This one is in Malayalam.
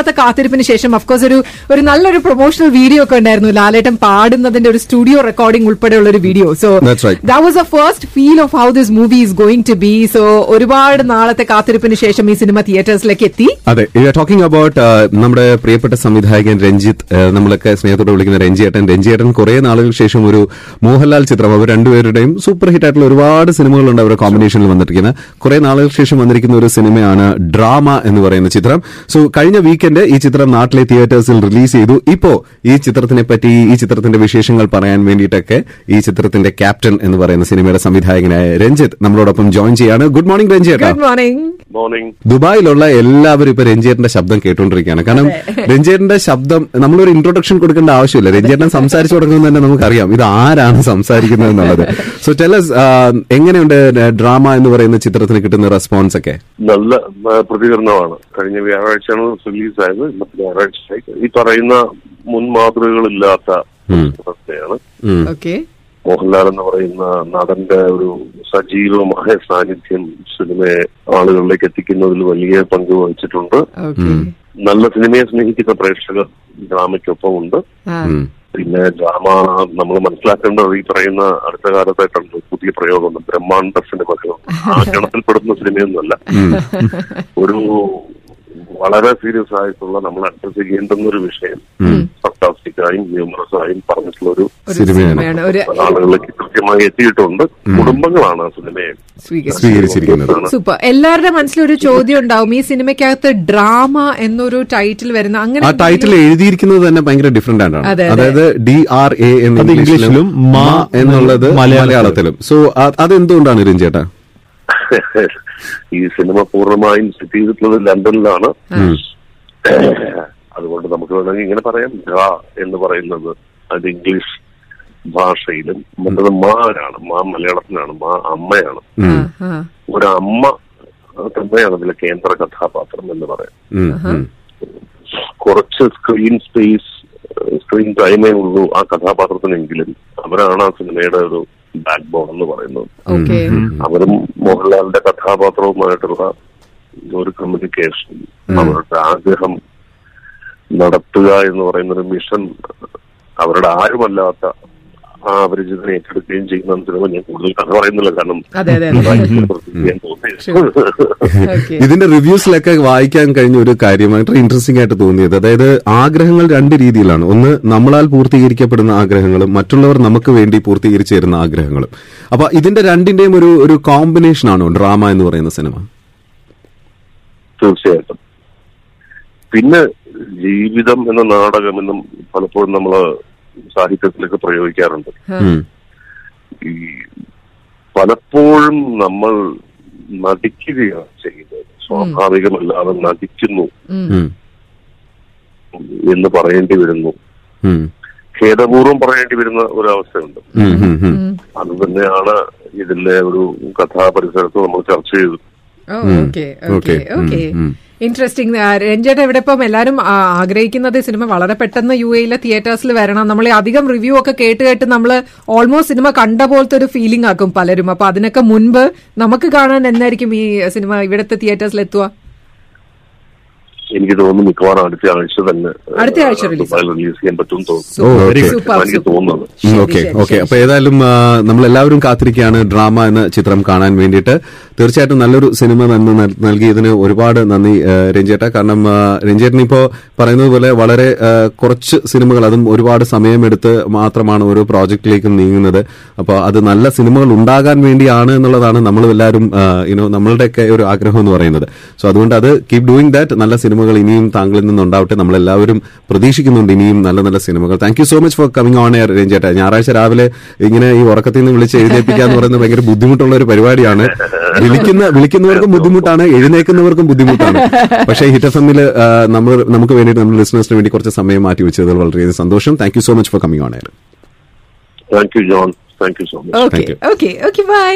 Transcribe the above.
നാളത്തെ കാത്തിരിപ്പിന് ശേഷം അഫ്കോഴ്സ് ഒരു ഒരു നല്ലൊരു പ്രൊമോഷണൽ വീഡിയോ ഒക്കെ ഉണ്ടായിരുന്നു. ലാലേട്ടൻ പാടുന്നതിന്റെ ഒരു സ്റ്റുഡിയോ റെക്കോർഡിംഗ് ഉൾപ്പെടെയുള്ള ഒരു video show. That was a first feel of how this movie is going to be so ഒരുപാട് നാളത്തെ കാത്തിരിപ്പിന് ശേഷം ഈ സിനിമ തിയേറ്റേഴ്സിലേക്ക് എത്തി. അതെ ടോക്കിംഗ് അബൌട്ട് നമ്മുടെ പ്രിയപ്പെട്ട സംവിധായകൻ രഞ്ജിത്ത് നമ്മളൊക്കെ സ്നേഹത്തോടെ വിളിക്കുന്ന രഞ്ജിയേട്ടൻ. രഞ്ജിയേട്ടൻ കുറെ നാളുകൾക്ക് ശേഷം ഒരു മോഹൻലാൽ ചിത്രം അവർ രണ്ടുപേരുടെയും സൂപ്പർ ഹിറ്റ് ആയിട്ടുള്ള ഒരുപാട് സിനിമകളുണ്ട് അവരുടെ കോമ്പിനേഷനിൽ വന്നിരിക്കുന്നത്. കുറെ നാളുകൾക്ക് ശേഷം വന്നിരിക്കുന്ന ഒരു സിനിമയാണ് ഡ്രാമ എന്ന് പറയുന്ന ചിത്രം. സോ കഴിഞ്ഞ വീക്കെൻഡ് ഈ ചിത്രം നാട്ടിലെ തിയേറ്റേഴ്സിൽ റിലീസ് ചെയ്തു. ഇപ്പോ ഈ ചിത്രത്തിനെ പറ്റി ഈ ചിത്രത്തിന്റെ വിശേഷങ്ങൾ പറയാൻ വേണ്ടിയിട്ടൊക്കെ ഈ ചിത്രത്തിന്റെ ക്യാപ്റ്റൻ എന്ന് പറയുന്ന സിനിമയുടെ സംവിധായകനായ രഞ്ജിത്ത് നമ്മളോടൊപ്പം ജോയിൻ ചെയ്യാണ്. Good morning Ranjith good morning. Morning. ദുബായിലുള്ള എല്ലാവരും ഇപ്പൊ രഞ്ജിത്തിന്റെ ശബ്ദം കേട്ടുകൊണ്ടിരിക്കുകയാണ് കാരണം രഞ്ജിത്തിന്റെ ശബ്ദം നമ്മളൊരു ഇൻട്രൊഡക്ഷൻ കൊടുക്കേണ്ട ആവശ്യമില്ല. രഞ്ജേട്ടൻ സംസാരിച്ചു തുടങ്ങുന്നത് തന്നെ നമുക്കറിയാം. ഇത് ആരാണ് സംസാരിക്കുന്നത് എന്നുള്ളത്. സോ ടെലസ് എങ്ങനെയുണ്ട് ഡ്രാമ എന്ന് പറയുന്ന ചിത്രത്തിന് കിട്ടുന്ന റെസ്പോൺസ് ഒക്കെ? നല്ല പ്രതികരണമാണ്. കഴിഞ്ഞ വ്യാഴാഴ്ചയാണ് റിലീസായത് ഇന്നത്തെ ഞായറാഴ്ച ഈ പറയുന്ന മുൻ മാതൃകകളില്ലാത്ത അവസ്ഥയാണ്. മോഹൻലാൽ എന്ന് പറയുന്ന നടന്റെ ഒരു സജീവമായ സാന്നിധ്യം സിനിമയെ ആളുകളിലേക്ക് എത്തിക്കുന്നതിൽ വലിയ പങ്ക് വഹിച്ചിട്ടുണ്ട്. നല്ല സിനിമയെ സ്നേഹിക്കുന്ന പ്രേക്ഷകർ ഡ്രാമയ്ക്കൊപ്പം ഉണ്ട്. പിന്നെ ഡ്രാമ നമ്മൾ മനസ്സിലാക്കേണ്ടത് ഈ പറയുന്ന അടുത്ത കാലത്തായിട്ടുണ്ട് പുതിയ പ്രയോഗം. ബ്രഹ്മാണ്ഡ സിനിമകൾ. ആ ഗണത്തിൽപ്പെടുന്ന സിനിമയൊന്നുമല്ല ഒരു വളരെ സീരിയസ് ആയിട്ടുള്ള നമ്മൾ അഡ്രസ് ചെയ്യേണ്ടുന്ന ഒരു വിഷയം സർക്കാസ്റ്റിക്കായും ഹ്യൂമറസ് ആയും പറഞ്ഞിട്ടുള്ള ഒരു ഒരു സിനിമയാണ്. ആളുകളിലേക്ക് കൃത്യമായി എത്തിയിട്ടുണ്ട്. കുടുംബങ്ങളാണ് ആ സിനിമയെ സ്വീകരിച്ചിരിക്കുന്നത്. സൂപ്പർ. എല്ലാവരുടെ മനസ്സിലൊരു ചോദ്യം ഉണ്ടാവും. ഈ സിനിമയ്ക്കകത്ത് ഡ്രാമ എന്നൊരു ടൈറ്റിൽ വരുന്ന അങ്ങനെ ആ ടൈറ്റിൽ എഴുതിയിരിക്കുന്നത് തന്നെ ഭയങ്കര ഡിഫറെന്റ് ആണ്. അതെ, അതെ. അതായത് ഡി ആർ എ എന്ന് ഇംഗ്ലീഷിലും മ എന്നുള്ളത് മലയാളത്തിലും. മലയാളത്തിലും. സോ അതെന്തുകൊണ്ടാണ് രഞ്ജേട്ടാ ഈ സിനിമ പൂർണമായും സെറ്റ് ചെയ്തിട്ടുള്ളത് ലണ്ടനിലാണ്. അതുകൊണ്ട് നമുക്ക് വേണമെങ്കിൽ ഇങ്ങനെ പറയാം. ഗ എന്ന് പറയുന്നത് അത് ഇംഗ്ലീഷ് ഭാഷയിലും മറ്റത് മാനാണ് മാ മലയാളത്തിലാണ് മാ അമ്മയാണ്. ആ, ആ. ഒരു അമ്മ തന്നെയാണ് അതിലെ കേന്ദ്ര കഥാപാത്രം എന്ന് പറയാം. കുറച്ച് സ്ക്രീൻ സ്പേസ് സ്ക്രീൻ ടൈമേ ഉള്ളൂ ആ കഥാപാത്രത്തിനെങ്കിലും അവരാണ് ആ സിനിമയുടെ ഒരു ബാക്ക് ബോൺ എന്ന് പറയുന്നത്. ഓക്കെ. അവരും മോഹൻലാലിന്റെ കഥാപാത്രവുമായിട്ടുള്ള ഒരു കമ്മ്യൂണിക്കേഷൻ അവരുടെ ആഗ്രഹം നടത്തുക എന്ന് പറയുന്ന ഒരു മിഷൻ അവരുടെ ആരുമല്ലാത്ത ആ അപരിചിതനെ ഏറ്റെടുക്കുകയും ചെയ്യുന്ന സിനിമ ഞാൻ കൂടുതൽ കഥ പറയുന്നില്ല. കാരണം ഇതിന്റെ റിവ്യൂസിലൊക്കെ വായിക്കാൻ കഴിഞ്ഞ ഒരു കാര്യം ഭയങ്കര ഇൻട്രസ്റ്റിംഗ് ആയിട്ട് തോന്നിയത്. അതായത് ആഗ്രഹങ്ങൾ രണ്ട് രീതിയിലാണ്. ഒന്ന് നമ്മളാൽ പൂർത്തീകരിക്കപ്പെടുന്ന ആഗ്രഹങ്ങളും മറ്റുള്ളവർ നമുക്ക് വേണ്ടി പൂർത്തീകരിച്ചു തരുന്ന ആഗ്രഹങ്ങളും. അപ്പൊ ഇതിന്റെ രണ്ടിന്റെയും ഒരു ഒരു കോമ്പിനേഷൻ ആണോ ഡ്രാമ എന്ന് പറയുന്ന സിനിമ? തീർച്ചയായിട്ടും. പിന്നെ ജീവിതം എന്ന നാടകം എന്നും പലപ്പോഴും നമ്മൾ സാഹിത്യത്തിലൊക്കെ പ്രയോഗിക്കാറുണ്ട്. ഈ പലപ്പോഴും നമ്മൾ നടിക്കുകയാണ് ചെയ്യുന്നത്. സ്വാഭാവികമല്ലാതെ നടിക്കുന്നു. എന്ന് പറയേണ്ടി വരുന്നു. ഖേദപൂർവം ഖേദപൂർവം പറയേണ്ടി വരുന്ന ഒരവസ്ഥയുണ്ട്. അത് തന്നെയാണ് ഇതിലെ ഒരു കഥാപരിസരത്ത് നമ്മൾ ചർച്ച ചെയ്തത്. Okay okay Okay. Okay. Interesting രഞ്ജേട്ട ഇവിടെ ഇപ്പം എല്ലാവരും ആഗ്രഹിക്കുന്നത് സിനിമ വളരെ പെട്ടെന്ന് യു എയിലെ തിയേറ്റേഴ്സിൽ വരണം. നമ്മൾ അധികം റിവ്യൂ ഒക്കെ കേട്ട് കേട്ട് നമ്മൾ ഓൾമോസ്റ്റ് സിനിമ കണ്ട പോലത്തെ ഒരു ഫീലിംഗ് ആക്കും പലരും. അപ്പൊ അതിനൊക്കെ മുൻപ് നമുക്ക് കാണാൻ എന്നായിരിക്കും ഈ സിനിമ ഇവിടുത്തെ തിയേറ്റേഴ്സിൽ എത്തുക? എനിക്ക് തോന്നുന്നു മിക്കവാറും അടുത്ത ആഴ്ച തന്നെ അടുത്ത ആഴ്ച റിലീസ് ചെയ്യാൻ പറ്റും എനിക്ക് തോന്നുന്നത് ഓക്കെ ഓക്കെ. അപ്പൊ ഏതായാലും നമ്മൾ എല്ലാവരും കാത്തിരിക്കുകയാണ് ഡ്രാമ എന്ന ചിത്രം കാണാൻ വേണ്ടിയിട്ട്. തീർച്ചയായിട്ടും നല്ലൊരു സിനിമ നൽകിയതിന് ഒരുപാട് നന്ദി രഞ്ജേട്ട. കാരണം രഞ്ജേട്ടൻ ഇപ്പോ പറയുന്നത് പോലെ വളരെ കുറച്ച് സിനിമകൾ അതും ഒരുപാട് സമയമെടുത്ത് മാത്രമാണ് ഓരോ പ്രോജക്റ്റിലേക്കും നീങ്ങുന്നത്. അപ്പോൾ അത് നല്ല സിനിമകൾ ഉണ്ടാകാൻ വേണ്ടിയാണ് എന്നുള്ളതാണ് നമ്മൾ എല്ലാവരും യുനോ നമ്മളുടെയൊക്കെ ഒരു ആഗ്രഹം എന്ന് പറയുന്നത്. സോ അതുകൊണ്ട് അത് കീപ് ഡൂയിങ് ദാറ്റ് നല്ല സിനിമകൾ ഇനിയും താങ്കളിൽ നിന്നുണ്ടാവട്ടെ നമ്മളെല്ലാവരും പ്രതീക്ഷിക്കുന്നുണ്ട് ഇനിയും നല്ല നല്ല സിനിമകൾ. Thank you so much for coming on air രഞ്ജേട്ട ഞായറാഴ്ച രാവിലെ ഇങ്ങനെ ഈ ഉറക്കത്തിൽ നിന്ന് വിളിച്ച് എഴുന്നേൽപ്പിക്കുക എന്ന് പറയുന്നത് ഭയങ്കര ബുദ്ധിമുട്ടുള്ള ഒരു പരിപാടിയാണ്. വിളിക്കുന്ന വിളിക്കുന്നവർക്കും ബുദ്ധിമുട്ടാണ് എഴുന്നേൽക്കുന്നവർക്കും ബുദ്ധിമുട്ടാണ്. പക്ഷേ ഹിറ്റ് എഫ് എമ്മിൽ നമ്മൾ നമുക്ക് വേണ്ടി നമ്മൾ ലിസണേഴ്സിന് വേണ്ടി കുറച്ച് സമയം മാറ്റി വെച്ചതിൽ വളരെയധികം സന്തോഷം. Thank you so much for coming on air thank you John thank you so much okay you. Okay okay bye